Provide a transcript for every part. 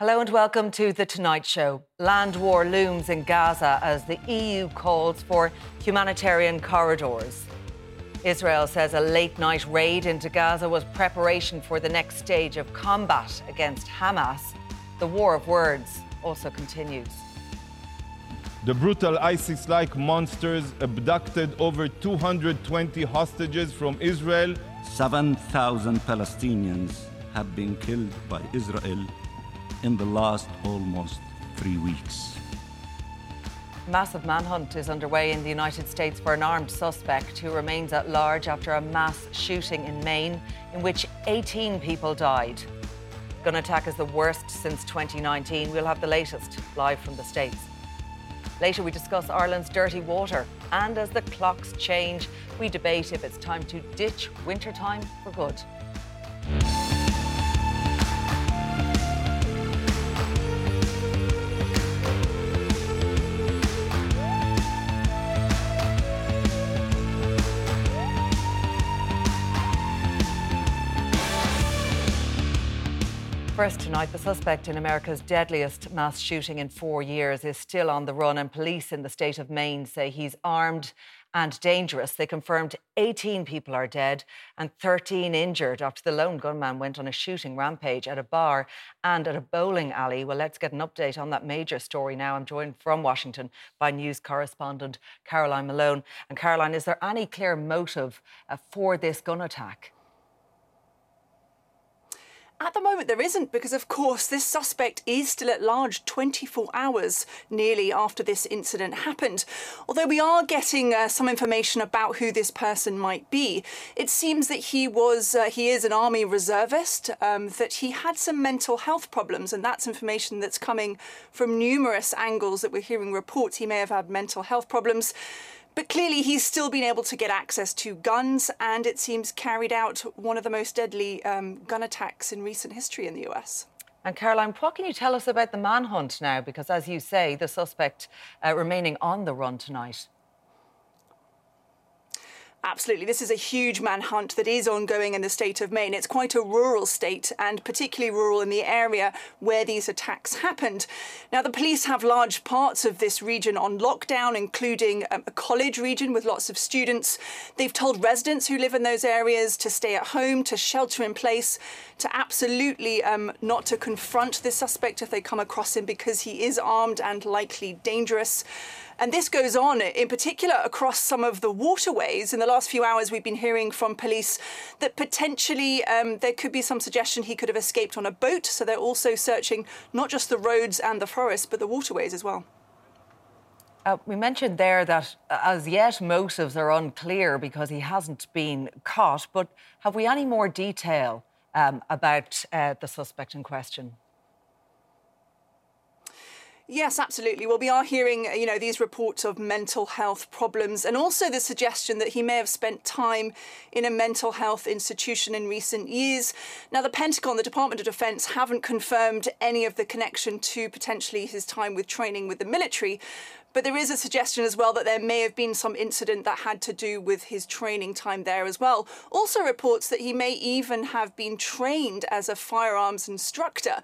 Hello and welcome to The Tonight Show. Land war looms in Gaza as the EU calls for humanitarian corridors. Israel says a late night raid into Gaza was preparation for the next stage of combat against Hamas. The war of words also continues. The brutal ISIS like monsters abducted over 220 hostages from Israel. 7,000 Palestinians have been killed by Israel in the last almost three weeks. Massive manhunt is underway in the United States for an armed suspect who remains at large after a mass shooting in Maine in which 18 people died. Gun attack is the worst since 2019. We'll have the latest live from the States. Later, we discuss Ireland's dirty water. And as the clocks change, we debate if it's time to ditch wintertime for good. First tonight, the suspect in America's deadliest mass shooting in four years is still on the run, and police in the state of Maine say he's armed and dangerous. They confirmed 18 people are dead and 13 injured after the lone gunman went on a shooting rampage at a bar and at a bowling alley. Well, let's get an update on that major story now. I'm joined from Washington by news correspondent Caroline Malone. And Caroline, is there any clear motive uh, for this gun attack? At the moment, there isn't because, of course, this suspect is still at large 24 hours nearly after this incident happened. Although we are getting uh, some information about who this person might be, it seems that he was uh, he is an army reservist, um, that he had some mental health problems, and that's information that's coming from numerous angles that we're hearing reports. He may have had mental health problems. But clearly, he's still been able to get access to guns, and it seems carried out one of the most deadly um, gun attacks in recent history in the US. And Caroline, what can you tell us about the manhunt now? Because, as you say, the suspect uh, remaining on the run tonight. Absolutely. This is a huge manhunt that is ongoing in the state of Maine. It's quite a rural state and particularly rural in the area where these attacks happened. Now, the police have large parts of this region on lockdown, including um, a college region with lots of students. They've told residents who live in those areas to stay at home, to shelter in place, to absolutely um, not to confront this suspect if they come across him because he is armed and likely dangerous. And this goes on in particular across some of the waterways. In the last few hours, we've been hearing from police that potentially um, there could be some suggestion he could have escaped on a boat. So they're also searching not just the roads and the forest, but the waterways as well. Uh, we mentioned there that uh, as yet motives are unclear because he hasn't been caught, but have we any more detail um, about uh, the suspect in question? Yes, absolutely. Well, we are hearing, you know, these reports of mental health problems and also the suggestion that he may have spent time in a mental health institution in recent years. Now, the Pentagon, the Department of Defense haven't confirmed any of the connection to potentially his time with training with the military. But there is a suggestion as well that there may have been some incident that had to do with his training time there as well. Also, reports that he may even have been trained as a firearms instructor.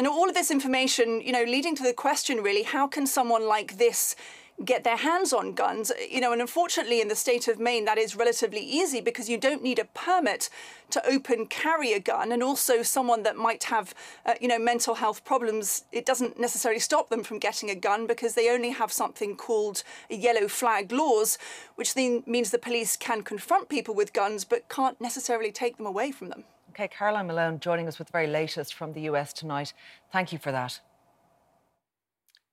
And all of this information, you know, leading to the question really, how can someone like this get their hands on guns? You know, and unfortunately in the state of Maine, that is relatively easy because you don't need a permit to open carry a gun. And also someone that might have, uh, you know, mental health problems, it doesn't necessarily stop them from getting a gun because they only have something called yellow flag laws, which then means the police can confront people with guns but can't necessarily take them away from them. Okay, Caroline Malone joining us with the very latest from the US tonight. Thank you for that.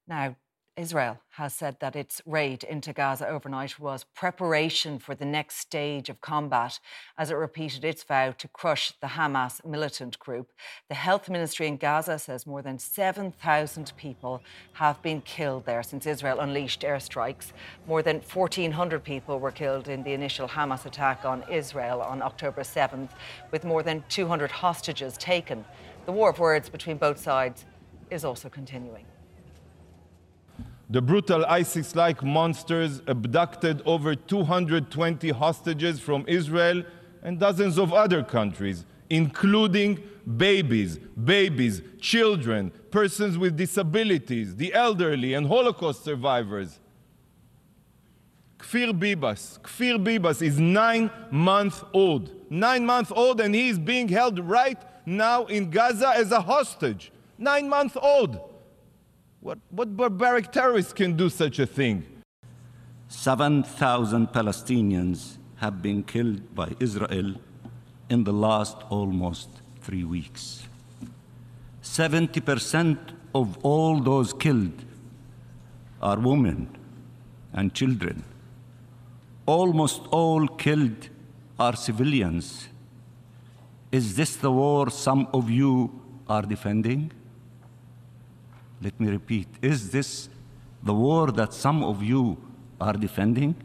Now, Israel has said that its raid into Gaza overnight was preparation for the next stage of combat as it repeated its vow to crush the Hamas militant group. The health ministry in Gaza says more than 7,000 people have been killed there since Israel unleashed airstrikes. More than 1,400 people were killed in the initial Hamas attack on Israel on October 7th, with more than 200 hostages taken. The war of words between both sides is also continuing. The brutal ISIS like monsters abducted over 220 hostages from Israel and dozens of other countries, including babies, babies, children, persons with disabilities, the elderly, and Holocaust survivors. Kfir Bibas. Kfir Bibas is nine months old. Nine months old, and he is being held right now in Gaza as a hostage. Nine months old. What, what barbaric terrorists can do such a thing? 7,000 Palestinians have been killed by Israel in the last almost three weeks. 70% of all those killed are women and children. Almost all killed are civilians. Is this the war some of you are defending? Let me repeat is this the war that some of you are defending?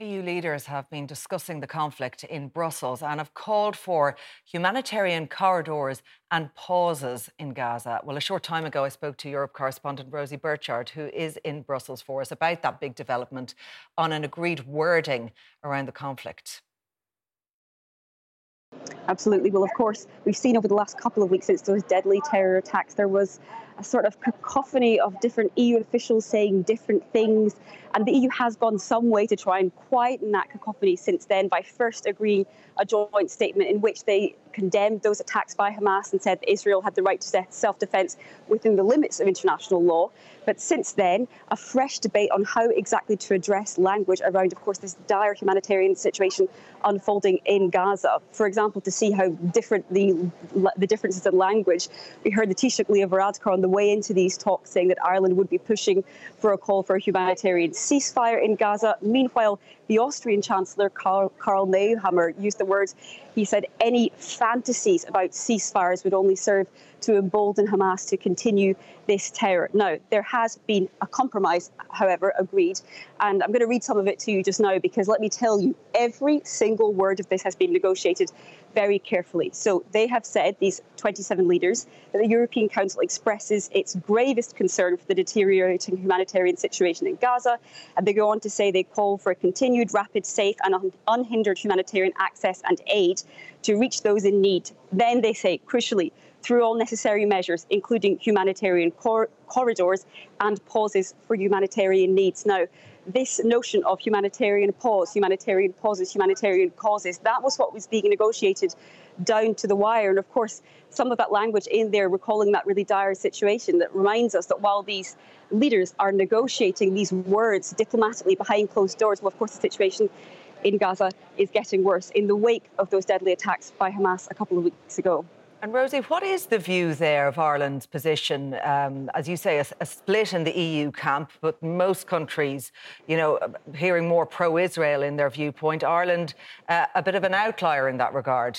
EU leaders have been discussing the conflict in Brussels and have called for humanitarian corridors and pauses in Gaza. Well, a short time ago, I spoke to Europe correspondent Rosie Birchard, who is in Brussels for us, about that big development on an agreed wording around the conflict. Absolutely. Well, of course, we've seen over the last couple of weeks since those deadly terror attacks, there was a sort of cacophony of different EU officials saying different things. And the EU has gone some way to try and quieten that cacophony since then by first agreeing a joint statement in which they condemned those attacks by Hamas and said that Israel had the right to self defense within the limits of international law. But since then, a fresh debate on how exactly to address language around, of course, this dire humanitarian situation unfolding in Gaza. For example, to see how different the the differences in language. We heard the Taoiseach Leo Varadkar on the way into these talks saying that Ireland would be pushing for a call for a humanitarian ceasefire in Gaza. Meanwhile, the Austrian Chancellor Karl, Karl used the words, he said any fantasies about ceasefires would only serve to embolden Hamas to continue this terror. Now, there has been a compromise, however, agreed, and I'm going to read some of it to you just now because let me tell you, every single word of this has been negotiated very carefully. So they have said, these 27 leaders, that the European Council expresses its gravest concern for the deteriorating humanitarian situation in Gaza. And they go on to say they call for a continued, rapid, safe, and unhindered humanitarian access and aid to reach those in need. Then they say, crucially, through all necessary measures, including humanitarian cor- corridors and pauses for humanitarian needs. Now, this notion of humanitarian pause, humanitarian pauses, humanitarian causes, that was what was being negotiated down to the wire. And of course, some of that language in there recalling that really dire situation that reminds us that while these leaders are negotiating these words diplomatically behind closed doors, well, of course, the situation in Gaza is getting worse in the wake of those deadly attacks by Hamas a couple of weeks ago. And Rosie, what is the view there of Ireland's position? Um, as you say, a, a, split in the EU camp, but most countries, you know, hearing more pro-Israel in their viewpoint. Ireland, uh, a bit of an outlier in that regard.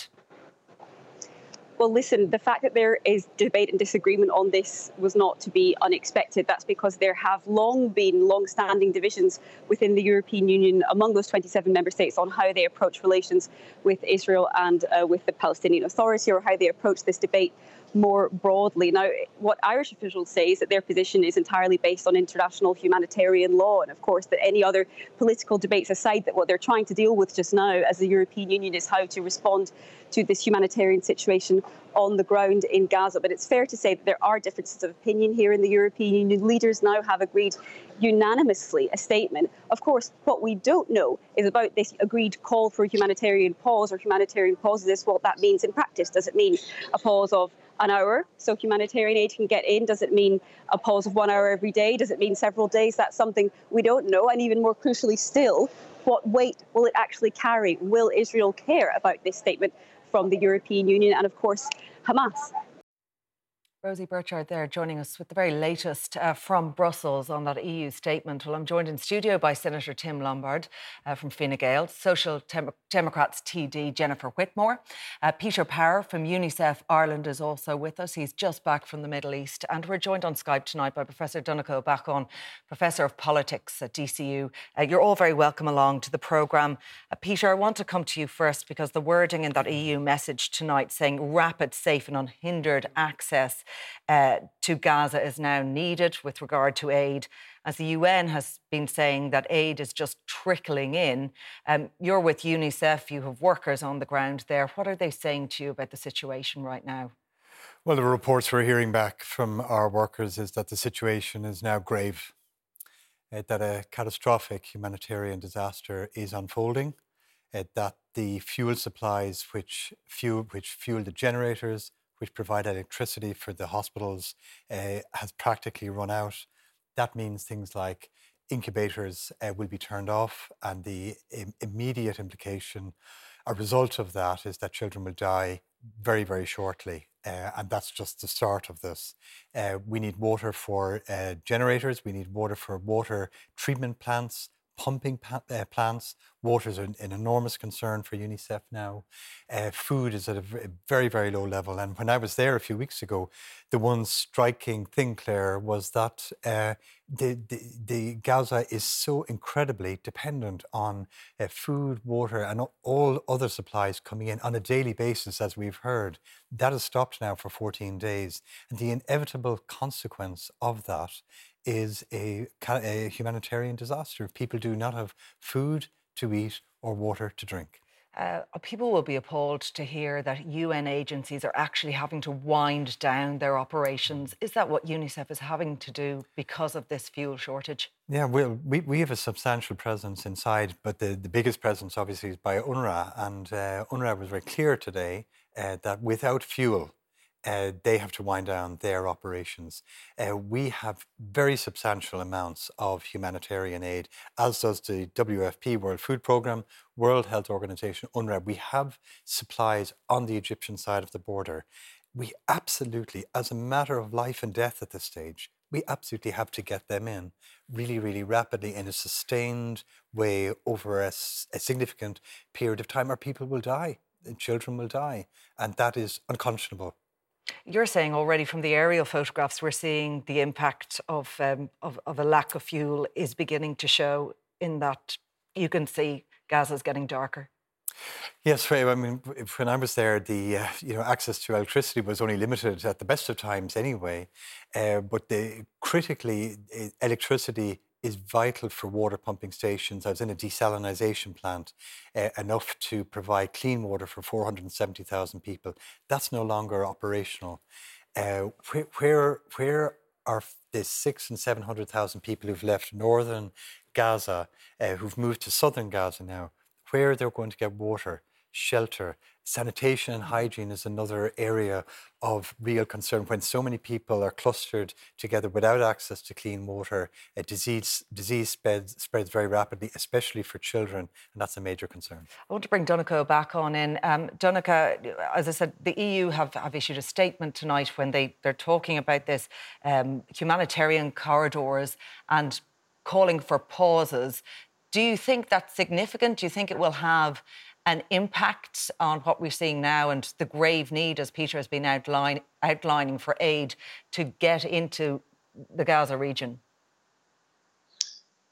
Well, listen, the fact that there is debate and disagreement on this was not to be unexpected. That's because there have long been long standing divisions within the European Union among those 27 member states on how they approach relations with Israel and uh, with the Palestinian Authority or how they approach this debate more broadly. Now, what Irish officials say is that their position is entirely based on international humanitarian law, and of course, that any other political debates aside, that what they're trying to deal with just now as the European Union is how to respond to this humanitarian situation on the ground in Gaza. But it's fair to say that there are differences of opinion here in the European Union. Leaders now have agreed unanimously a statement. Of course, what we don't know is about this agreed call for a humanitarian pause or humanitarian pauses, what that means in practice. Does it mean a pause of an hour so humanitarian aid can get in? Does it mean a pause of one hour every day? Does it mean several days? That's something we don't know. And even more crucially still, what weight will it actually carry? Will Israel care about this statement from the European Union and, of course, Hamas? Rosie Birchard there joining us with the very latest uh, from Brussels on that EU statement. Well, I'm joined in studio by Senator Tim Lombard uh, from Fine Gael, Social Dem- Democrats TD Jennifer Whitmore. Uh, Peter Power from UNICEF Ireland is also with us. He's just back from the Middle East. And we're joined on Skype tonight by Professor Donnacha Ó Beacháin, Professor of Politics at DCU. Uh, you're all very welcome along to the programme. Uh, Peter, I want to come to you first because the wording in that EU message tonight saying rapid, safe and unhindered access uh, to Gaza is now needed with regard to aid. As the UN has been saying that aid is just trickling in, um, you're with UNICEF, you have workers on the ground there. What are they saying to you about the situation right now? Well, the reports we're hearing back from our workers is that the situation is now grave, uh, that a catastrophic humanitarian disaster is unfolding, uh, that the fuel supplies which fuel, which fuel the generators, which provide electricity for the hospitals, uh, has practically run out. That means things like incubators uh, will be turned off, and the Im- immediate implication, a result of that, is that children will die very, very shortly. Uh, and that's just the start of this. Uh, we need water for generators, we need water for water treatment plants, pumping plants. Water is an, an, enormous concern for UNICEF now. Uh, food is at a very, very low level. And when I was there a few weeks ago, the one striking thing, Claire, was that uh, the, the, the, Gaza is so incredibly dependent on uh, food, water, and all other supplies coming in on a daily basis, as we've heard. That has stopped now for 14 days. And the inevitable consequence of that is a, a humanitarian disaster people do not have food to eat or water to drink. Uh, people will be appalled to hear that UN agencies are actually having to wind down their operations. Is that what UNICEF is having to do because of this fuel shortage? Yeah, well, we, we have a substantial presence inside, but the, the biggest presence obviously is by UNRWA. And uh, UNRWA was very clear today uh, that without fuel, uh, they have to wind down their operations. Uh, we have very substantial amounts of humanitarian aid, as does the WFP, World Food Programme, World Health Organization, UNRWA. We have supplies on the Egyptian side of the border. We absolutely, as a matter of life and death at this stage, we absolutely have to get them in really, really rapidly in a sustained way over a, a significant period of time, or people will die, children will die. And that is unconscionable. You're saying already from the aerial photographs, we're seeing the impact of, um, of, of a lack of fuel is beginning to show in that you can see Gaza's getting darker. Yes, Ray. I mean, when I was there, the uh, you know access to electricity was only limited at the best of times anyway. Uh, but the critically, electricity is vital for water pumping stations. I was in a desalination plant, uh, enough to provide clean water for 470,000 people. That's no longer operational. Uh, where, where, where are the six and 700,000 people who've left northern Gaza, uh, who've moved to southern Gaza now? Where are they're going to get water, shelter, Sanitation and hygiene is another area of real concern when so many people are clustered together without access to clean water. A disease disease spreads spreads very rapidly, especially for children, and that's a major concern. I want to bring Donnacha back on in. Um, Donnacha, as I said, the EU have, have issued a statement tonight when they they're talking about this um, humanitarian corridors and calling for pauses. Do you think that's significant? Do you think it will have an impact on what we're seeing now and the grave need, as Peter has been outline, outlining, for aid to get into the Gaza region?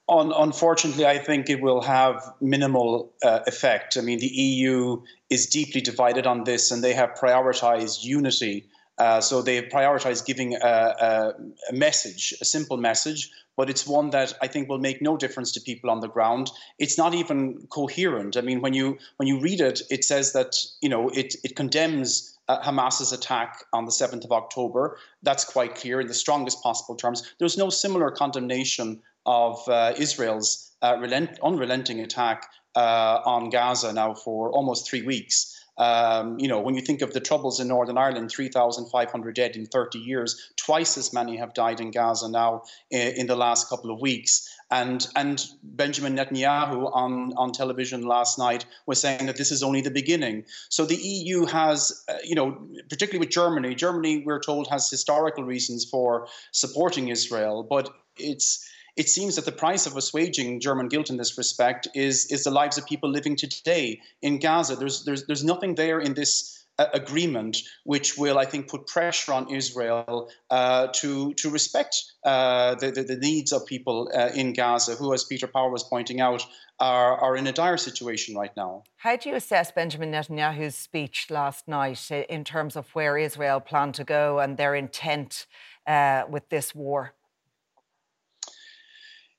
On, unfortunately, I think it will have minimal uh, effect. I mean, the EU is deeply divided on this, and they have prioritized unity. Uh, so they prioritize giving a, a, a, message, a simple message, but it's one that I think will make no difference to people on the ground. It's not even coherent. I mean, when you when you read it, it says that you know it it condemns uh, Hamas's attack on the 7th of October. That's quite clear in the strongest possible terms. There's no similar condemnation of uh, Israel's uh, relent- unrelenting attack uh, on Gaza now for almost three weeks. Um, you know, when you think of the troubles in Northern Ireland, 3,500 dead in 30 years, twice as many have died in Gaza now in, in the last couple of weeks. And and Benjamin Netanyahu on, on television last night was saying that this is only the beginning. So the EU has, uh, you know, particularly with Germany. Germany, we're told, has historical reasons for supporting Israel, but it's it seems that the price of assuaging German guilt in this respect is is the lives of people living today in Gaza. There's there's there's nothing there in this agreement, which will, I think, put pressure on Israel uh, to to respect uh, the, the, the needs of people uh, in Gaza, who, as Peter Power was pointing out, are are in a dire situation right now. How do you assess Benjamin Netanyahu's speech last night in terms of where Israel plan to go and their intent uh, with this war?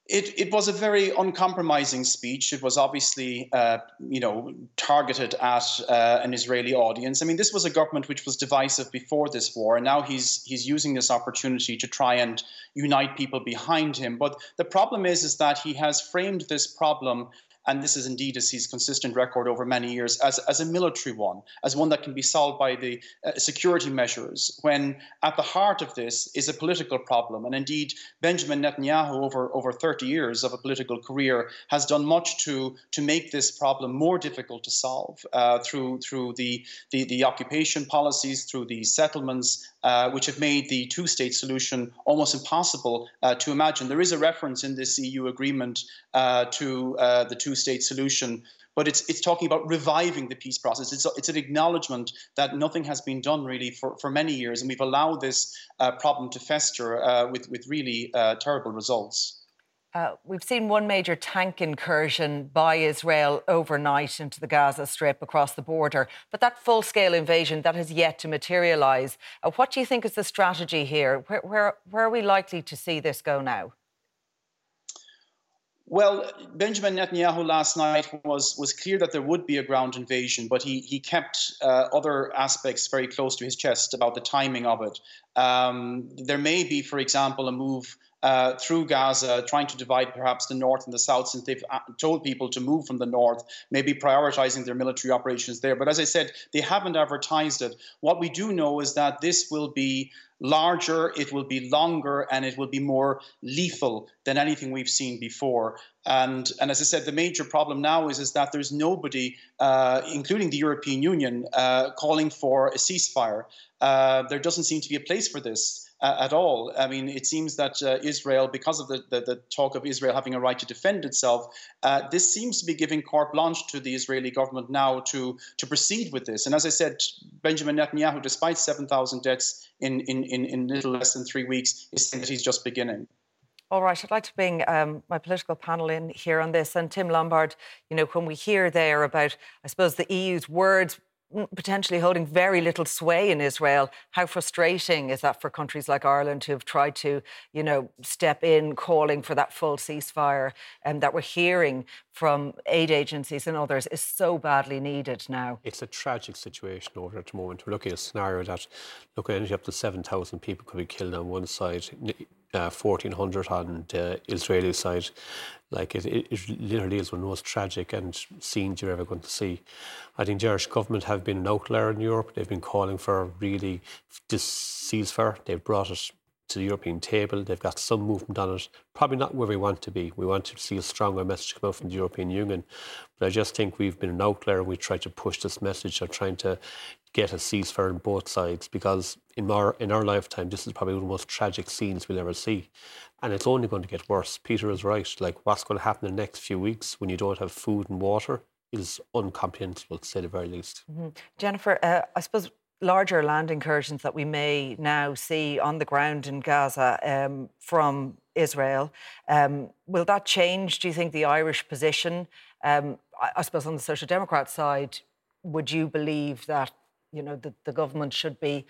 It, it was a very uncompromising speech. It was obviously, uh, you know, targeted at uh, an Israeli audience. I mean, this was a government which was divisive before this war, and now he's he's using this opportunity to try and unite people behind him. But the problem is, is that he has framed this problem and this is indeed his consistent record over many years, as, as a military one, as one that can be solved by the uh, security measures, when at the heart of this is a political problem. And indeed, Benjamin Netanyahu, over, over 30 years of a political career, has done much to, to make this problem more difficult to solve uh, through, through the, the, the occupation policies, through the settlements, uh, which have made the two state solution almost impossible uh, to imagine. There is a reference in this EU agreement uh, to uh, the two state solution. But it's, it's talking about reviving the peace process. It's, it's an acknowledgement that nothing has been done really for, for many years, and we've allowed this uh, problem to fester with, with really terrible results. Uh, we've seen one major tank incursion by Israel overnight into the Gaza Strip across the border, but that full scale invasion that has yet to materialise. Uh, what do you think is the strategy here? Where, where, where are we likely to see this go now? Well, Benjamin Netanyahu last night was was clear that there would be a ground invasion, but he he kept uh, other aspects very close to his chest about the timing of it. Um, there may be, for example, a move uh, through Gaza, trying to divide perhaps the north and the south, since they've uh, told people to move from the north, maybe prioritizing their military operations there. But as I said, they haven't advertised it. What we do know is that this will be larger, it will be longer, and it will be more lethal than anything we've seen before. And, and as I said, the major problem now is, is that there's nobody, uh, including the European Union, uh, calling for a ceasefire. Uh, there doesn't seem to be a place for this at all. I mean, it seems that uh, Israel, because of the, the, the, talk of Israel having a right to defend itself, uh, this seems to be giving carte blanche to the Israeli government now to, to proceed with this. And as I said, Benjamin Netanyahu, despite 7,000 deaths in, in, in, in little less than three weeks, is saying that he's just beginning. All right, I'd like to bring um, my political panel in here on this. And Tim Lombard, you know, when we hear there about, I suppose, the EU's words potentially holding very little sway in Israel. How frustrating is that for countries like Ireland who have tried to, you know, step in, calling for that full ceasefire, and that we're hearing from aid agencies and others is so badly needed now. It's a tragic situation over at the moment. We're looking at a scenario that, look, at up to 7,000 people could be killed on one side, uh, 1,400 on the Israeli side. Like it, it, it, literally is one of the most tragic and scenes you're ever going to see. I think the Irish government have been an outlier in Europe. They've been calling for really this ceasefire. They've brought it to the European table. They've got some movement on it. Probably not where we want to be. We want to see a stronger message come out from the European Union. But I just think we've been an outlier. We try to push this message of trying to get a ceasefire on both sides because in our in our lifetime this is probably one of the most tragic scenes we'll ever see. And it's only going to get worse. Peter is right. Like what's going to happen in the next few weeks when you don't have food and water is uncomprehensible to say the very least. Mm-hmm. jennifer uh, i suppose larger land incursions that we may now see on the ground in gaza um, from israel um, will that change do you think the irish position? Um, I, I suppose on the social democrat side would you believe that you know, the, the government should be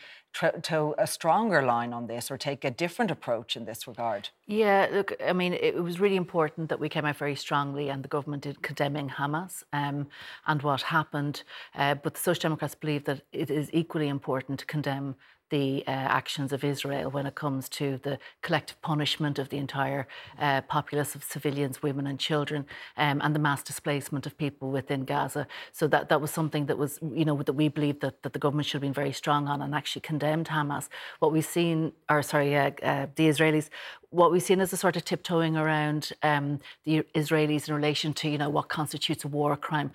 to a stronger line on this or take a different approach in this regard? Yeah, look, I mean, it was really important that we came out very strongly and the government did condemning Hamas um, and what happened. Uh, but the Social Democrats believe that it is equally important to condemn the uh, actions of Israel when it comes to the collective punishment of the entire uh, populace of civilians, women, and children, um, and the mass displacement of people within Gaza. So that that was something that was, you know, that we believe that, that the government should have been very strong on and actually condemned Hamas. What we've seen, or sorry, uh, uh the Israelis what we've seen is a sort of tiptoeing around um, the Israelis in relation to, you know, what constitutes a war crime.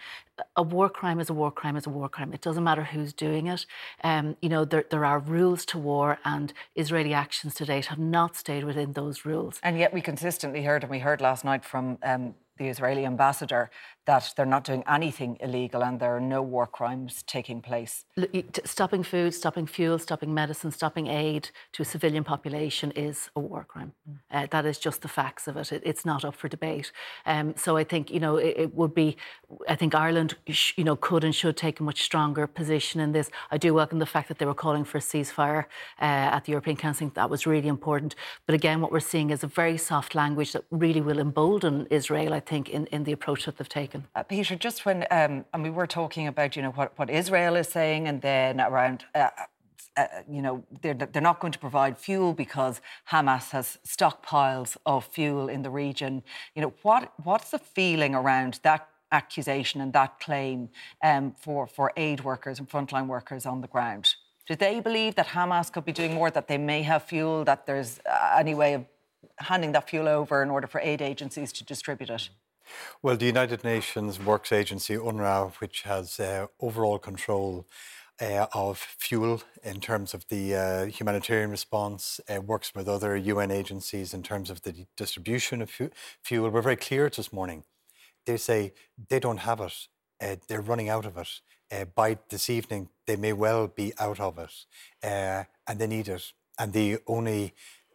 A war crime is a war crime is a war crime. It doesn't matter who's doing it. Um, you know, there, there are rules to war, and Israeli actions to date have not stayed within those rules. And yet, we consistently heard, and we heard last night from um, the Israeli ambassador that they're not doing anything illegal and there are no war crimes taking place. Stopping food, stopping fuel, stopping medicine, stopping aid to a civilian population is a war crime. Mm. Uh, that is just the facts of it. it it's not up for debate. Um, so I think you know it, it, would be. I think Ireland, you know, could and should take a much stronger position in this. I do welcome the fact that they were calling for a ceasefire uh, at the European Council. That was really important. But again, what we're seeing is a very soft language that really will embolden Israel. I think in, in the approach that they've taken. Uh, Peter, just when, um, and we were talking about, you know, what, what Israel is saying, and then around, uh, uh, you know, they're, they're not going to provide fuel because Hamas has stockpiles of fuel in the region. You know, what what's the feeling around that accusation and that claim um, for, for aid workers and frontline workers on the ground? Do they believe that Hamas could be doing more, that they may have fuel, that there's uh, any way of handing that fuel over in order for aid agencies to distribute it? Well, the United Nations Works Agency, UNRWA, which has uh, overall control uh, of fuel in terms of the uh, humanitarian response, uh, works with other UN agencies in terms of the distribution of fu- fuel. We're very clear this morning. They say they don't have it, uh, they're running out of it. Uh, by this evening, they may well be out of it, and they need it. And the only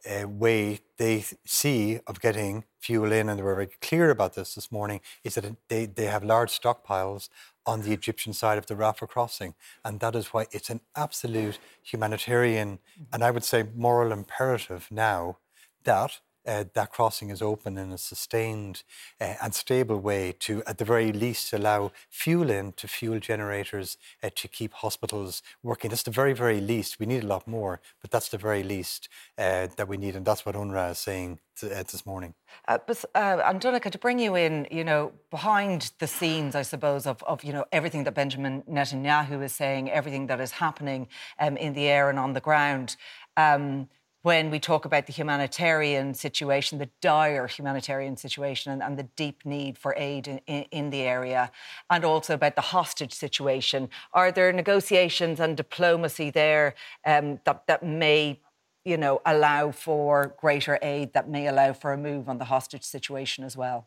uh, way they see of getting fuel in, and they were very clear about this this morning, is that they, they have large stockpiles on the Egyptian side of the Rafah crossing. And that is why it's an absolute humanitarian and I would say moral imperative now that uh, that crossing is open in a sustained uh, and stable way to, at the very least, allow fuel in to fuel generators uh, to keep hospitals working. That's the very, very least. We need a lot more, but that's the very least uh, that we need. And that's what UNRWA is saying uh, this morning. Uh, but, uh, to bring you in, you know, behind the scenes, I suppose, of, of you know everything that Benjamin Netanyahu is saying, everything that is happening um, in the air and on the ground. Um, when we talk about the humanitarian situation, the dire humanitarian situation, and, and the deep need for aid in, in, in, the area, and also about the hostage situation. Are there negotiations and diplomacy there um, that, that may you know, allow for greater aid, that may allow for a move on the hostage situation as well?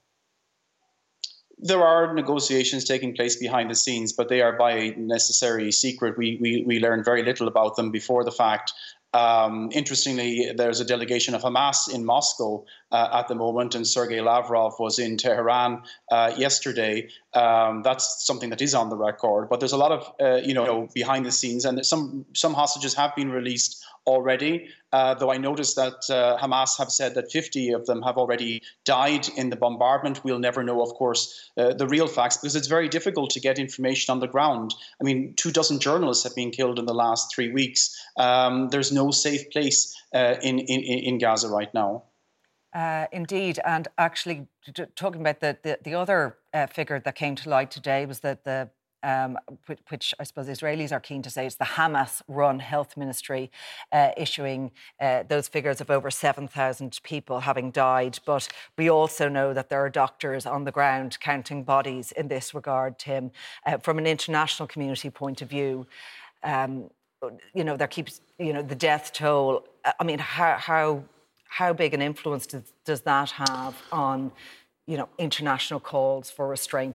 there are negotiations taking place behind the scenes, but they are by necessary secret. We, we, we learn very little about them before the fact. Um, interestingly, there's a delegation of Hamas in Moscow uh, at the moment, and Sergei Lavrov was in Tehran uh, yesterday. Um, that's something that is on the record, but there's a lot of uh, you know behind the scenes, and some some hostages have been released already. Uh, though I noticed that uh, Hamas have said that 50 of them have already died in the bombardment. We'll never know, of course, uh, the real facts because it's very difficult to get information on the ground. I mean, two dozen journalists have been killed in the last three weeks. Um, there's no safe place in, in, in Gaza right now. Uh, indeed, and actually, talking about the the, the other uh, figure that came to light today was that the um, which, which, I suppose Israelis are keen to say is the Hamas run health ministry uh, issuing uh, those figures of over 7,000 people having died. But we also know that there are doctors on the ground counting bodies in this regard, Tim. Uh, from an international community point of view, um, you know, there keeps, you know, the death toll. I mean, how, how, how big an influence does, does that have on, you know, international calls for restraint?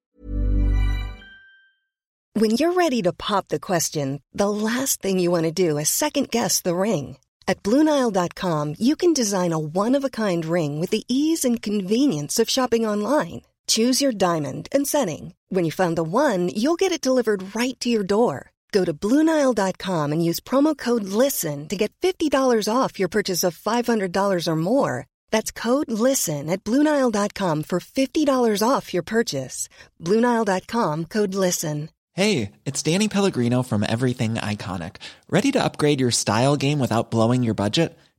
When you're ready to pop the question, the last thing you want to do is second guess the ring. At Bluenile.com, you can design a one of a kind ring with the ease and convenience of shopping online. Choose your diamond and setting. When you find the one, you'll get it delivered right to your door. Go to Bluenile.com and use promo code LISTEN to get $50 off your purchase of $500 or more. That's code LISTEN at Bluenile.com for $50 off your purchase. Bluenile.com code LISTEN. Hey, it's Danny Pellegrino from Everything Iconic. Ready to upgrade your style game without blowing your budget?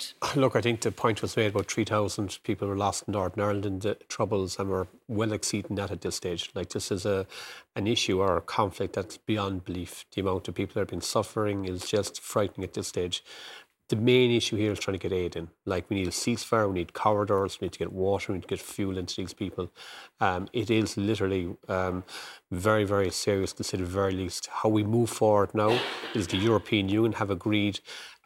Look, I think the point was made about 3,000 people were lost in Northern Ireland in the troubles and we're well exceeding that at this stage. Like this is a an issue or a conflict that's beyond belief. The amount of people that have been suffering is just frightening at this stage the main issue here is trying to get aid in. Like we need a ceasefire, we need corridors, we need to get water, we need to get fuel into these people. Um, it is literally um, very, very serious the very least. How we move forward now is the European Union have agreed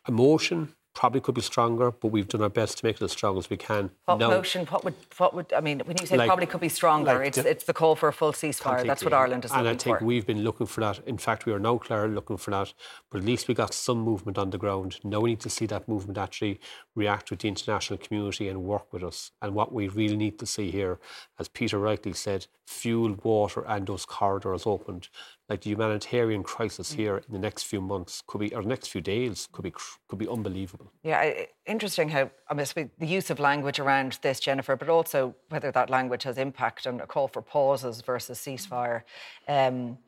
a motion probably could be stronger, but we've done our best to make it as strong as we can. What now, motion? What would? What would? I mean, when you say like, probably could be stronger, like it's the, it's the call for a full ceasefire. That's what Ireland is and I think for. we've been looking for that. In fact, we are now, Claire, looking for that. But at least we got some movement on the ground. Now we need to see that movement actually react with the international community and work with us. And what we really need to see here, as Peter rightly said, fuel, water, and those corridors opened like the humanitarian crisis here in the next few months could be, or next few days could be, could be unbelievable. Yeah, interesting how I mean, the use of language around this, Jennifer, but also whether that language has impact on a call for pauses versus ceasefire. Um,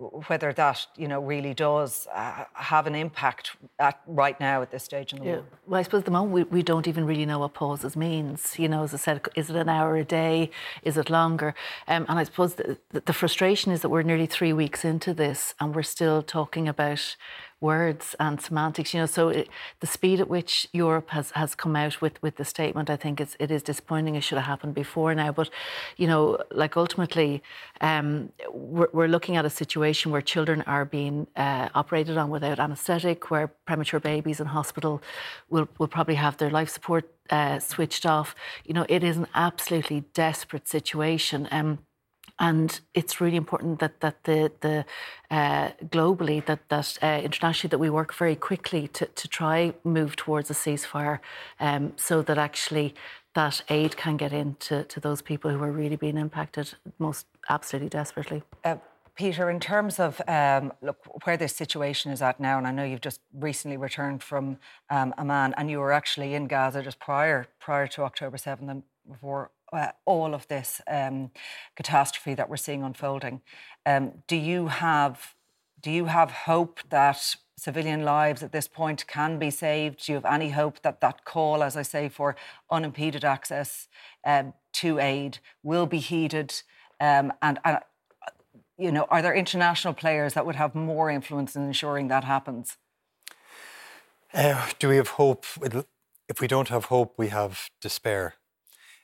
whether that you know really does uh, have an impact at, right now at this stage in the yeah. war. Well, I suppose at the moment we, we don't even really know what pauses means. You know, as I said, is it an hour a day? Is it longer? Um, and I suppose the, the frustration is that we're nearly three weeks into this and we're still talking about words and semantics. You know, so it, the speed at which Europe has, has come out with, with the statement, I think it's, it is disappointing. It should have happened before now. But, you know, like ultimately, um, we're, we're looking at a situation where children are being uh, operated on without anaesthetic, where premature babies in hospital will, will probably have their life support uh, switched off. You know, it is an absolutely desperate situation. Um, and it's really important that that the the uh, globally that that uh, internationally that we work very quickly to to try move towards a ceasefire, um, so that actually that aid can get into to those people who are really being impacted most absolutely desperately. Uh, Peter, in terms of um, look where this situation is at now, and I know you've just recently returned from um, Amman, and you were actually in Gaza just prior prior to October seventh and before uh, all of this um, catastrophe that we're seeing unfolding. Um, do you have do you have hope that civilian lives at this point can be saved? Do you have any hope that that call, as I say, for unimpeded access um, to aid will be heeded? Um, and, and you know, are there international players that would have more influence in ensuring that happens? Uh, do we have hope? If we don't have hope, we have despair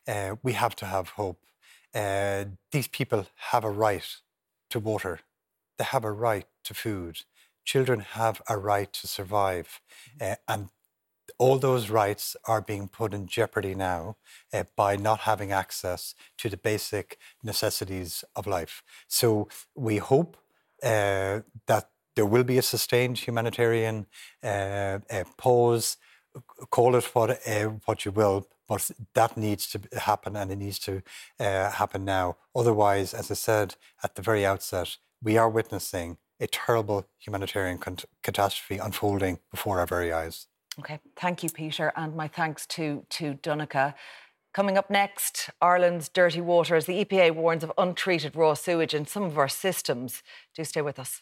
uh, we have to have hope. Uh, these people have a right to water. They have a right to food. Children have a right to survive. Uh, and all those rights are being put in jeopardy now uh, by not having access to the basic necessities of life. So we hope uh, that there will be a sustained humanitarian uh, pause, call it what, what you will, but that needs to happen and it needs to uh, happen now. Otherwise, as I said at the very outset, we are witnessing a terrible humanitarian catastrophe unfolding before our very eyes. Okay, thank you, Peter, and my thanks to to Donnacha. Coming up next, Ireland's dirty water as the EPA warns of untreated raw sewage in some of our systems. Do stay with us.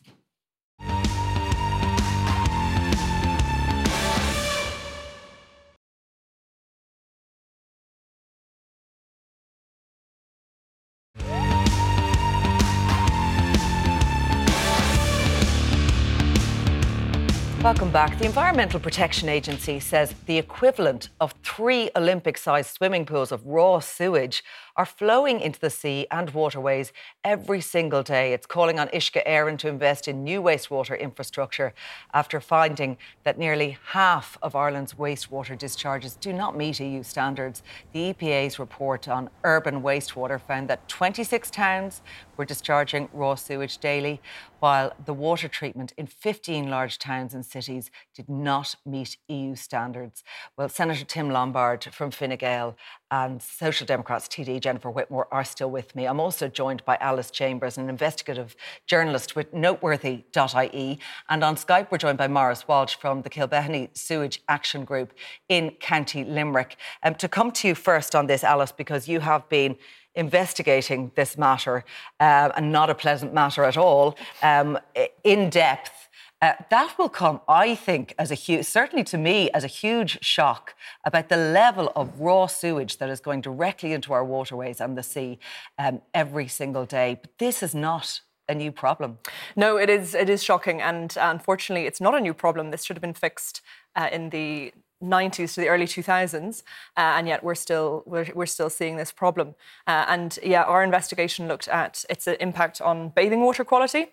Welcome back. The Environmental Protection Agency says the equivalent of three Olympic sized swimming pools of raw sewage are flowing into the sea and waterways every single day. It's calling on Uisce Éireann to invest in new wastewater infrastructure after finding that nearly half of Ireland's wastewater discharges do not meet EU standards. The EPA's report on urban wastewater found that 26 towns were discharging raw sewage daily, while the water treatment in 15 large towns and cities did not meet EU standards. Well, Senator Tim Lombard from Fine Gael and Social Democrats TD Jennifer Whitmore are still with me. I'm also joined by Alice Chambers, an investigative journalist with noteworthy.ie. And on Skype, we're joined by Maurice Walsh from the Kilbehenny Sewage Action Group in County Limerick. Um, to come to you first on this, Alice, because you have been investigating this matter, uh, and not a pleasant matter at all, um, in depth. Uh, that will come, I think, as a huge, certainly to me, as a huge shock about the level of raw sewage that is going directly into our waterways and the sea um, every single day. But this is not a new problem. No, it is. It is shocking, and uh, unfortunately, it's not a new problem. This should have been fixed uh, in the 90s to the early 2000s, uh, and yet we're still we're, we're still seeing this problem. Uh, and yeah, our investigation looked at its impact on bathing water quality.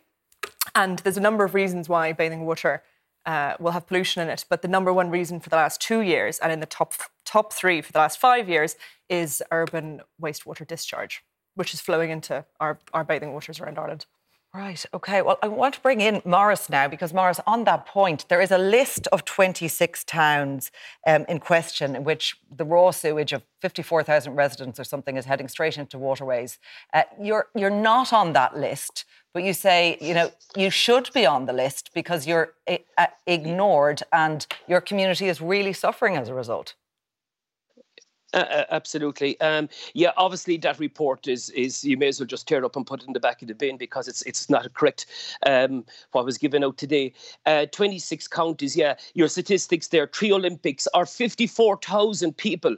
And there's a number of reasons why bathing water uh, will have pollution in it. But the number one reason for the last two years, and in the top top three for the last five years, is urban wastewater discharge, which is flowing into our, our bathing waters around Ireland. Right. Okay. Well, I want to bring in Maurice now because, Maurice, on that point, there is a list of 26 towns um, in question in which the raw sewage of 54,000 residents or something is heading straight into waterways. Uh, you're, you're not on that list, but you say, you know, you should be on the list because you're uh, ignored and your community is really suffering as a result. Uh, absolutely. Um, yeah, obviously that report is is you may as well just tear it up and put it in the back of the bin because it's it's not correct. Um, what was given out today, uh, 26 counties. Yeah, your statistics there. Three Olympics are 54,000 people.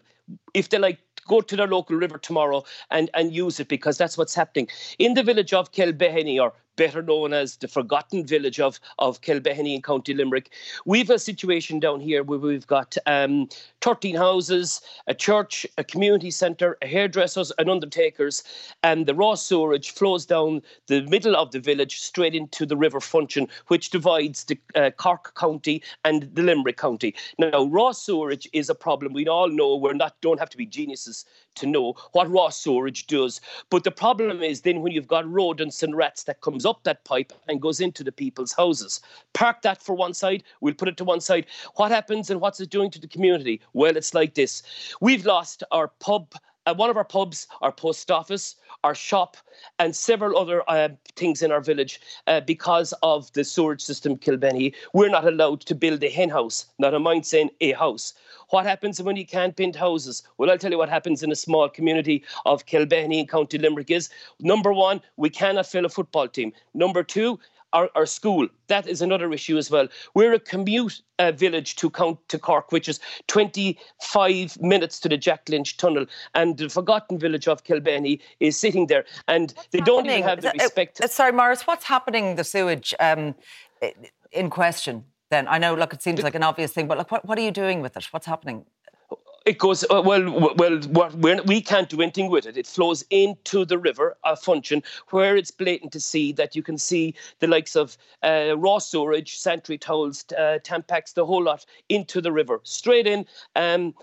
If they like go to their local river tomorrow and, and use it because that's what's happening. In the village of Kilbehenny, or better known as the forgotten village of, of Kilbehenny in County Limerick. We've a situation down here where we've got um, 13 houses, a church, a community centre, a hairdressers, and undertakers, and the raw sewerage flows down the middle of the village straight into the River Funcheon, which divides the uh, Cork County and the Limerick County. Now, raw sewerage is a problem. We all know we're not don't have to be geniuses to know what raw sewage does. But the problem is then when you've got rodents and rats that comes up that pipe and goes into the people's houses. Park that for one side, we'll put it to one side. What happens and what's it doing to the community? Well, it's like this. We've lost our pub uh, one of our pubs, our post office, our shop, and several other uh, things in our village uh, because of the sewage system, Kilbenny. We're not allowed to build a hen house, not a mind saying a house. What happens when you can't build houses? Well, I'll tell you what happens in a small community of Kilbenny in County Limerick is number one, we cannot fill a football team. Number two, our, our school. That is another issue as well. We're a commute uh, village to Count to Cork, which is 25 minutes to the Jack Lynch Tunnel, and the forgotten village of Kilbenny is sitting there, and what's they don't even have the uh, respect. Uh, sorry, Maurice, what's happening? The sewage um, in question then? I know, look, it seems like an obvious thing, but look, what, what are you doing with it? What's happening? It goes uh, well. Well, what, we can't do anything with it. It flows into the river, a Funcheon where it's blatant to see that you can see the likes of uh, raw sewage, sanitary towels, uh, Tampax, the whole lot into the river, straight in. Um,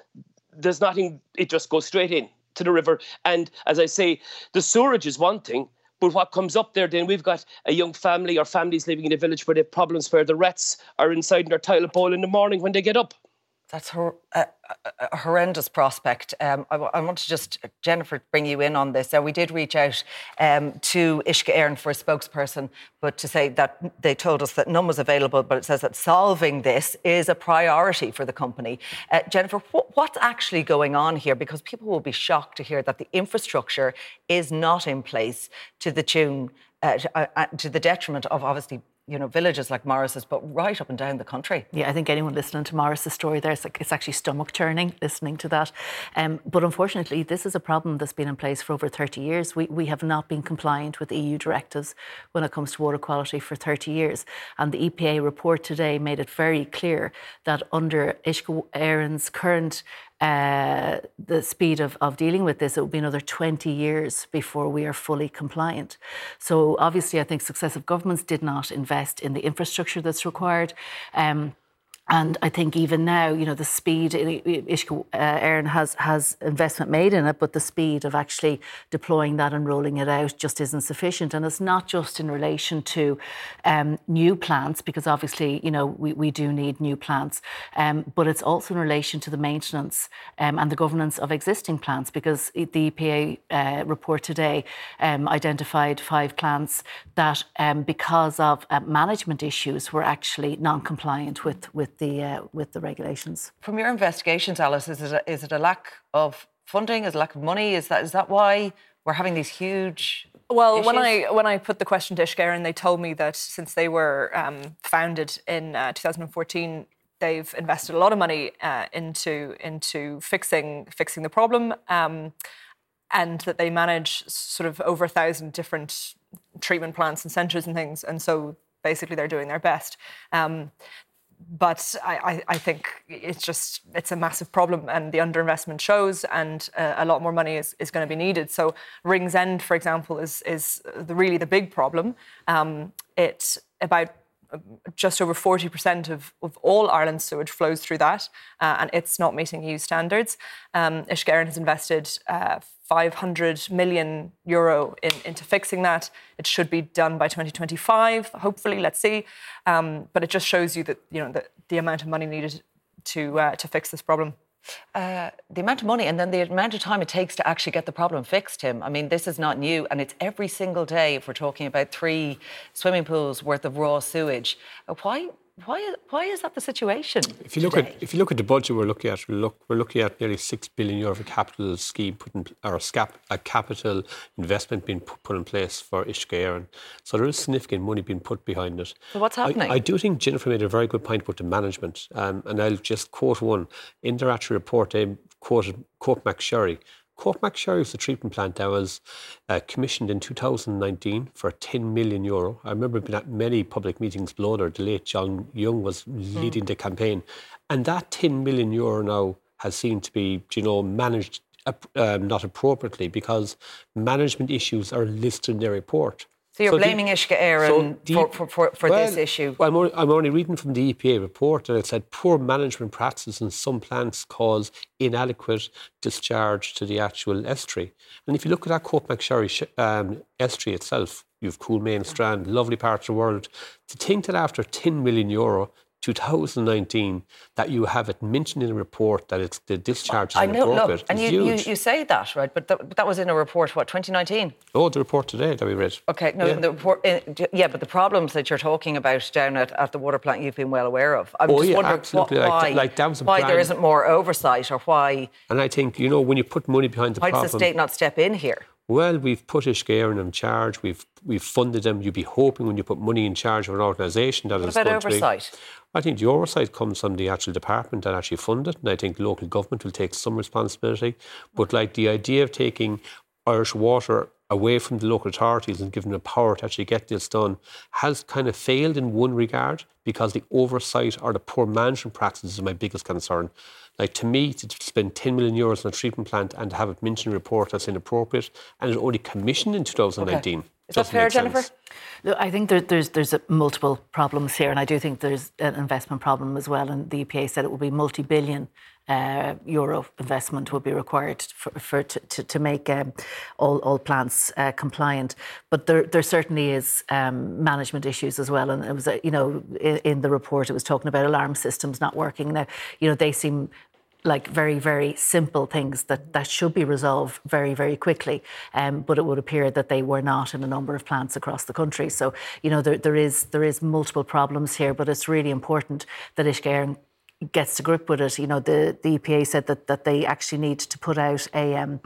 there's nothing. It just goes straight in to the river. And as I say, the sewage is one thing. But what comes up there, then we've got a young family or families living in a village where they have problems where the rats are inside their toilet bowl in the morning when they get up. That's hor- a, a, horrendous prospect. Um, I, I, want to just, Jennifer, bring you in on this. Uh, we did reach out um, to Uisce Éireann for a spokesperson, but to say that they told us that none was available, but it says that solving this is a priority for the company. Uh, Jennifer, wh- what's actually going on here? Because people will be shocked to hear that the infrastructure is not in place to the tune, uh, to, uh, uh, to the detriment of obviously you know, villages like Maurice's, but right up and down the country. Yeah, I think anyone listening to Maurice's story there, it's, like, it's actually stomach turning listening to that. Um, but unfortunately, this is a problem that's been in place for over 30 years. We, we have not been compliant with EU directives when it comes to water quality for 30 years. And the EPA report today made it very clear that under Uisce Éireann's current uh, the speed of, of dealing with this, it will be another 20 years before we are fully compliant. So, obviously, I think successive governments did not invest in the infrastructure that's required. Um, and I think even now, you know, the speed, Uisce uh, has, has investment made in it, but the speed of actually deploying that and rolling it out just isn't sufficient. And it's not just in relation to um, new plants, because obviously, you know, we, we do need new plants, um, but it's also in relation to the maintenance um, and the governance of existing plants, because the EPA uh, report today um, identified five plants that, um, because of uh, management issues, were actually non-compliant with, with the uh, with the regulations. From your investigations, Alice, is it a, is it a lack of funding? Is it a lack of money? Is that is that why we're having these huge well, issues? when I when I put the question to Uisce Éireann, they told me that since they were um, founded in uh, 2014, they've invested a lot of money uh, into into fixing fixing the problem, um, and that they manage sort of over a thousand different treatment plants and centres and things, and so basically they're doing their best. Um, but I, I, think it's just it's a massive problem and the underinvestment shows and uh, a lot more money is, is going to be needed. So Ringsend for example is is the, really the big problem. Um, it about just over 40% of, of all Ireland's sewage flows through that, uh, and it's not meeting EU standards. Um, Uisce has invested uh, 500 million euro in, into fixing that. It should be done by 2025, hopefully. Let's see. Um, but it just shows you that you know the, the amount of money needed to uh, to fix this problem. Uh, the amount of money and then the amount of time it takes to actually get the problem fixed, Tim. I mean, this is not new, and it's every single day. If we're talking about three swimming pools worth of raw sewage, uh, why? Why, why is that the situation? If you look today? at if you look at the budget we're looking at, we're, look, we're looking at nearly six billion euro of a capital scheme put in, or a, scap, a capital investment being put, put in place for Uisce So there is significant money being put behind it. So what's happening? I, I do think Jennifer made a very good point about the management, um, and I'll just quote one in their actual report. They quoted McSherry, Cork McSherry was the treatment plant that was uh, commissioned in 2019 for 10 million euro. I remember being at many public meetings below there. The late John Young was leading mm. the campaign. And that 10 million euro now has seemed to be, you know, managed um, not appropriately because management issues are listed in their report. So you're so blaming the, Uisce Éireann so for, for, for, for well, this issue? I'm only, I'm only reading from the EPA report and it said poor management practices in some plants cause inadequate discharge to the actual estuary. And if you look at that Courtmacsherry um, estuary itself, you've Coolmain Strand, lovely parts of the world. To think that after 10 million euro, 2019 that you have it mentioned in a report that it's the discharge is I know, look, and you, you, you, say that, right? But th- that was in a report, what, 2019? Oh, the report today that we read. Okay, no, yeah. the report, uh, yeah, but the problems that you're talking about down at, at the water plant you've been well aware of. I'm oh, just yeah, wondering why, like, why there isn't more oversight or why. And I think, you know, when you put money behind the why problem. Why does the state not step in here? Well, we've put Éireann in charge. We've we've funded them. You'd be hoping when you put money in charge of an organisation that what is about oversight? be. I think the oversight comes from the actual department that actually fund it, and I think local government will take some responsibility. But like the idea of taking Irish Water away from the local authorities and giving them the power to actually get this done has kind of failed in one regard because the oversight or the poor management practices is my biggest concern. Like to me, to spend 10 million euros on a treatment plant and to have it mentioned in a report that's inappropriate and it only commissioned in 2019. Okay. Is that fair, Jennifer? Look, I think there, there's there's multiple problems here, and I do think there's an investment problem as well. And the EPA said it will be multi-billion uh, euro investment will be required for, for to, to, to, make um, all, all plants uh, compliant. But there, there certainly is um, management issues as well. And it was, uh, you know, in, in, the report it was talking about alarm systems not working. Now, you know, they seem like very, very simple things that, that should be resolved very, very quickly. Um, but it would appear that they were not in a number of plants across the country. So, you know, there, there is there is multiple problems here, but it's really important that Uisce gets to grip with it. You know, the, the EPA said that, that they actually need to put out a, um,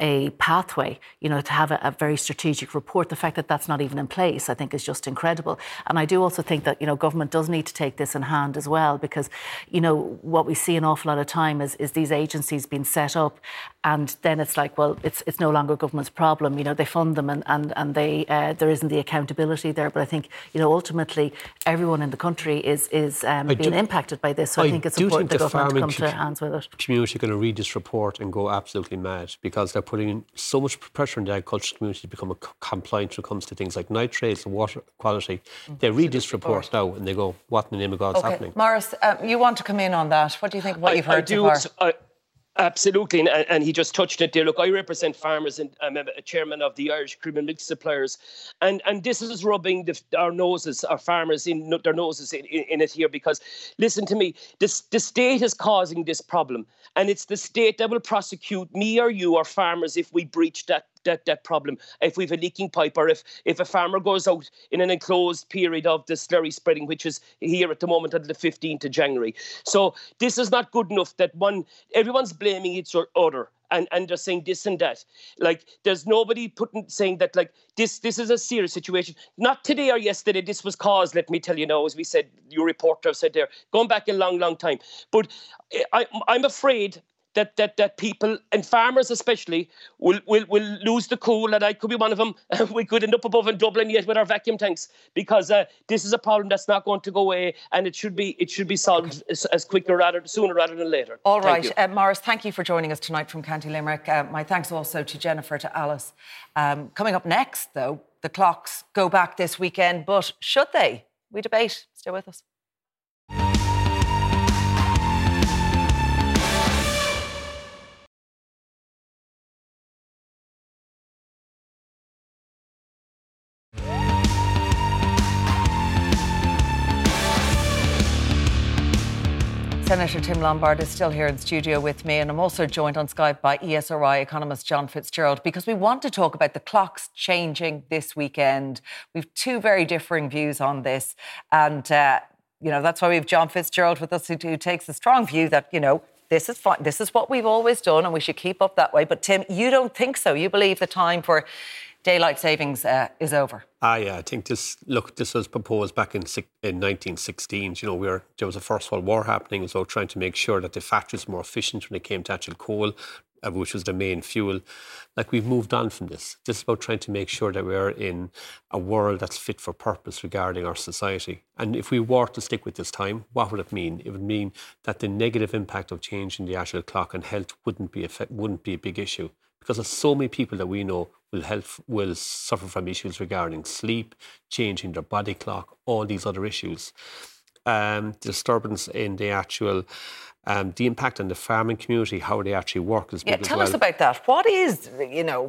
a pathway, you know, to have a, a, very strategic report. The fact that that's not even in place, I think, is just incredible. And I do also think that, you know, government does need to take this in hand as well, because, you know, what we see an awful lot of time is, is these agencies being set up and then it's like, well, it's, it's no longer government's problem. You know, they fund them and, and, and they, uh, there isn't the accountability there. But I think, you know, ultimately everyone in the country is, is um, being do, impacted by this. So I, I think it's important think the government come to hands with it. community are going to read this report and go absolutely mad because they're putting so much pressure on the agricultural community to become compliant when it comes to things like nitrates and water quality. Mm-hmm. They read this report now and they go, "What in the name of God's okay. happening?" Maurice, um, you want to come in on that? What do you think? What I, you've heard I do, so far? I, Absolutely, and, and, he just touched it there. Look, I represent farmers, and I'm a chairman of the Irish Creamery Milk Suppliers, and and this is rubbing the, our noses, our farmers in their noses in, in, it here because, listen to me, this the state is causing this problem, and it's the state that will prosecute me or you or farmers if we breach that that, that problem. If we have a leaking pipe or if, if a farmer goes out in an enclosed period of the slurry spreading, which is here at the moment until the 15th of January. So this is not good enough that one, everyone's blaming each other and, and they're saying this and that. Like there's nobody putting saying that like this this is a serious situation. Not today or yesterday. This was caused. Let me tell you now, as we said, your reporter said there, going back a long, long time. But I, I'm afraid that that that people and farmers especially will will, will lose the cool, and I could be one of them. we could end up above in Dublin yet with our vacuum tanks because uh, this is a problem that's not going to go away, and it should be it should be solved as, as quicker rather sooner rather than later. All right, uh, Maurice, thank you for joining us tonight from County Limerick. Uh, my thanks also to Jennifer, to Alice. Um, coming up next, though, the clocks go back this weekend, but should they? We debate. Stay with us. Senator Tim Lombard is still here in studio with me, and I'm also joined on Skype by ESRI economist John Fitzgerald because we want to talk about the clocks changing this weekend. We've two very differing views on this, and uh, you know that's why we have John Fitzgerald with us, who, who takes a strong view that you know this is fine, this is what we've always done, and we should keep up that way. But Tim, you don't think so. You believe the time for daylight savings uh, is over? Ah, yeah, I think this. Look, this was proposed back in in 1916. You know, where there was a First World War happening, so trying to make sure that the factories were more efficient when it came to actual coal, uh, which was the main fuel. Like we've moved on from this. This is about trying to make sure that we're in a world that's fit for purpose regarding our society. And if we were to stick with this time, what would it mean? It would mean that the negative impact of changing the actual clock and health wouldn't be a, wouldn't be a big issue because there's so many people that we know will help will suffer from issues regarding sleep, changing their body clock, all these other issues. Um, disturbance in the actual um, the impact on the farming community, how they actually work is yeah, tell well. us about that. What is, you know,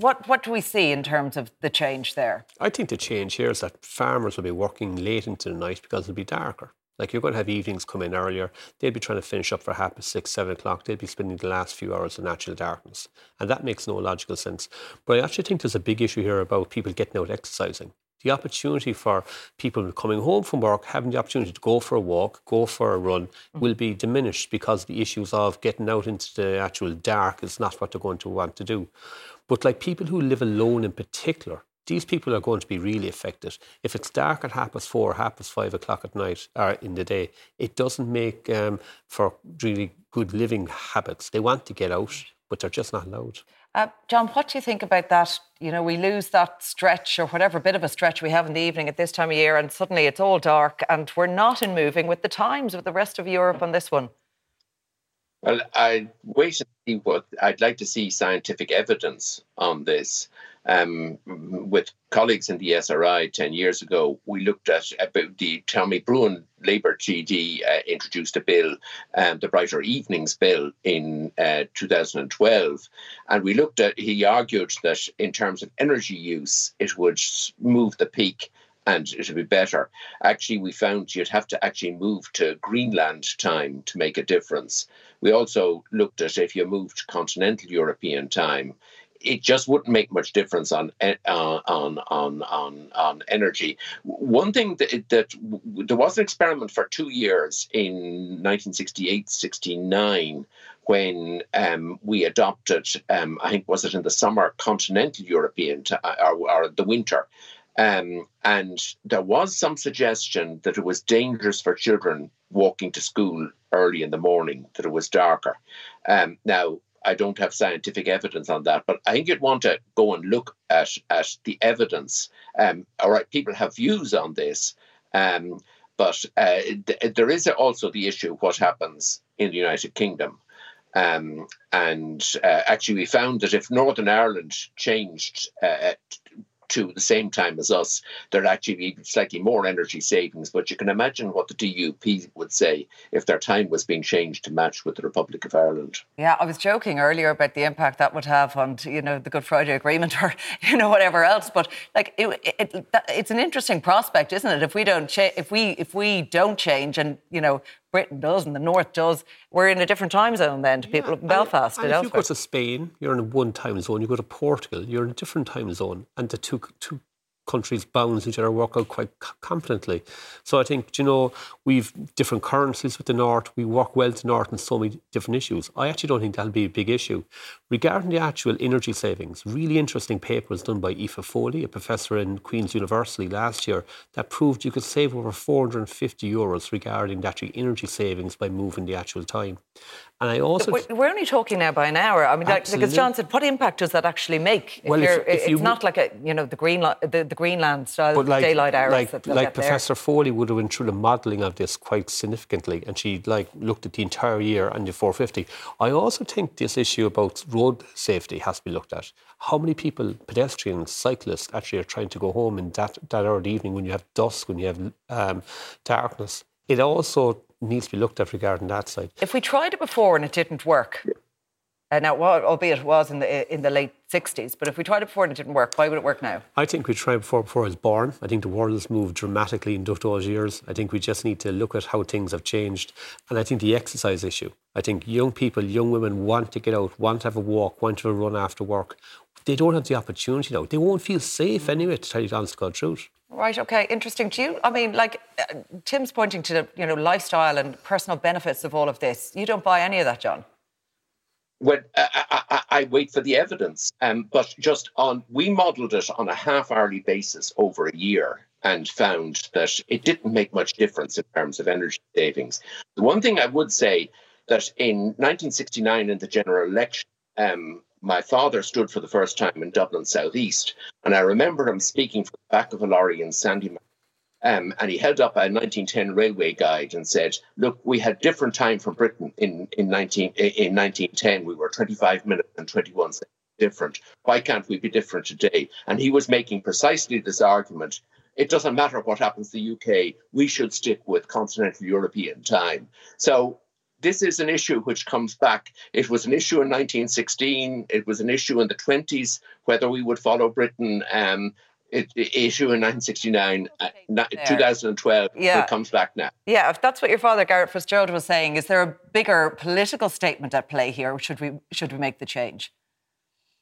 what what do we see in terms of the change there? I think the change here is that farmers will be working late into the night because it'll be darker. Like you're going to have evenings come in earlier. They'd be trying to finish up for half past six, seven o'clock. They'd be spending the last few hours in natural darkness. And that makes no logical sense. But I actually think there's a big issue here about people getting out exercising. The opportunity for people coming home from work, having the opportunity to go for a walk, go for a run, mm-hmm. will be diminished because the issues of getting out into the actual dark is not what they're going to want to do. But like people who live alone in particular, these people are going to be really affected. If it's dark at half past four, half past five o'clock at night or in the day, it doesn't make um, for really good living habits. They want to get out, but they're just not allowed. Uh, John, what do you think about that? You know, we lose that stretch or whatever bit of a stretch we have in the evening at this time of year, and suddenly it's all dark, and we're not in moving with the times with the rest of Europe on this one. Well, I wait and see what I'd like to see scientific evidence on this um, with colleagues in the SRI 10 years ago, we looked at about the Tommy Broughan Labour TD uh, introduced a bill, um, the Brighter Evenings Bill, in uh, 2012. And we looked at, he argued that in terms of energy use, it would move the peak and it would be better. Actually, we found you'd have to actually move to Greenland time to make a difference. We also looked at if you moved to continental European time, it just wouldn't make much difference on uh, on on on on energy. One thing that, that there was an experiment for two years in 1968-69 when um, we adopted, um, I think was it in the summer, continental European t- or, or the winter. Um, and there was some suggestion that it was dangerous for children walking to school early in the morning, that it was darker. Um, now, I don't have scientific evidence on that, but I think you'd want to go and look at at the evidence. Um, all right, people have views on this, um, but uh, th- there is also the issue of what happens in the United Kingdom. Um, and uh, actually, we found that if Northern Ireland changed uh, to the same time as us, there'd actually be slightly more energy savings. But you can imagine what the DUP would say if their time was being changed to match with the Republic of Ireland. Yeah, I was joking earlier about the impact that would have on, you know, the Good Friday Agreement or, you know, whatever else. But like, it, it, it's an interesting prospect, isn't it? If we don't, cha- if we if we don't change, and you know, Britain does and the North does, we're in a different time zone then to people yeah, in Belfast. And, and if you go to Spain, you're in one time zone. You go to Portugal, you're in a different time zone. And the two, two countries bounds each other work out quite competently. So I think, you know, we've different currencies with the North. We work well to North on so many different issues. I actually don't think that'll be a big issue. Regarding the actual energy savings, really interesting paper was done by Aoife Foley, a professor in Queen's University last year, that proved you could save over 450 euros regarding the actual energy savings by moving the actual time. And I also we're only talking now by an hour. I mean, like, because John said, what impact does that actually make? Well, if, if it's you, not like a you know the Green the, the Greenland style like, daylight hours. Like, like Professor there. Foley would have been through the modelling of this quite significantly, and she like looked at the entire year and the 450. I also think this issue about road safety has to be looked at. How many people, pedestrians, cyclists, actually are trying to go home in that that early evening when you have dusk, when you have um, darkness? It also needs to be looked at regarding that side. If we tried it before and it didn't work, uh, now, albeit it was in the in the late 60s, but if we tried it before and it didn't work, why would it work now? I think we tried before before I was born. I think the world has moved dramatically in those years. I think we just need to look at how things have changed. And I think the exercise issue. I think young people, young women want to get out, want to have a walk, want to run after work. They don't have the opportunity now. They won't feel safe anyway, to tell you the honest God truth. Right. Okay. Interesting. Do you? I mean, like uh, Tim's pointing to the you know lifestyle and personal benefits of all of this. You don't buy any of that, John. Well, I, I, I wait for the evidence, um, but just on we modelled it on a half hourly basis over a year and found that it didn't make much difference in terms of energy savings. The one thing I would say that in 1969 in the general election, um, my father stood for the first time in Dublin Southeast, and I remember him speaking from the back of a lorry in Sandy. Um, and he held up a 1910 railway guide and said, "Look, we had different time from Britain in in 19 in 1910. We were 25 minutes and 21 seconds different. Why can't we be different today?" And he was making precisely this argument. It doesn't matter what happens to the UK. We should stick with continental European time. So this is an issue which comes back. It was an issue in 1916. It was an issue in the 20s, whether we would follow Britain. Um, it, issue in 1969, uh, 2012, yeah. it comes back now. Yeah, if that's what your father, Garret Fitzgerald, was saying, is there a bigger political statement at play here? Should we, should we make the change?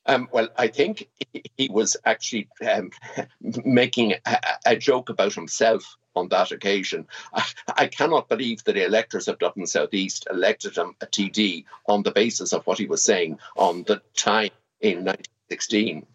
Um, well, I think he was actually um, making a, a, joke about himself on that occasion. I, I, cannot believe that the electors of Dublin Southeast elected him a TD on the basis of what he was saying on the time in 1916.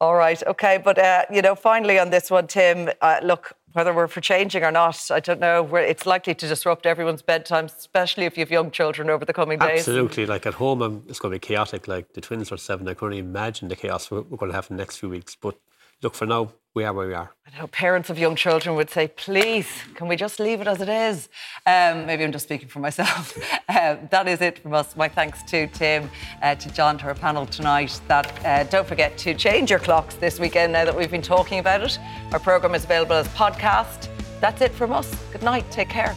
All right, okay, but uh, you know, finally on this one, Tim, uh, look, whether we're for changing or not, I don't know. It's likely to disrupt everyone's bedtime, especially if you have young children over the coming days. Absolutely. Like at home, I'm, it's going to be chaotic. Like the twins are seven. I can only imagine the chaos we're going to have in the next few weeks. But look, for now, we are where we are. I know parents of young children would say, please, can we just leave it as it is? Um, maybe I'm just speaking for myself. uh, that is it from us. My thanks to Tim, uh, to John, to our panel tonight. That uh, Don't forget to change your clocks this weekend now that we've been talking about it. Our programme is available as podcast. That's it from us. Good night. Take care.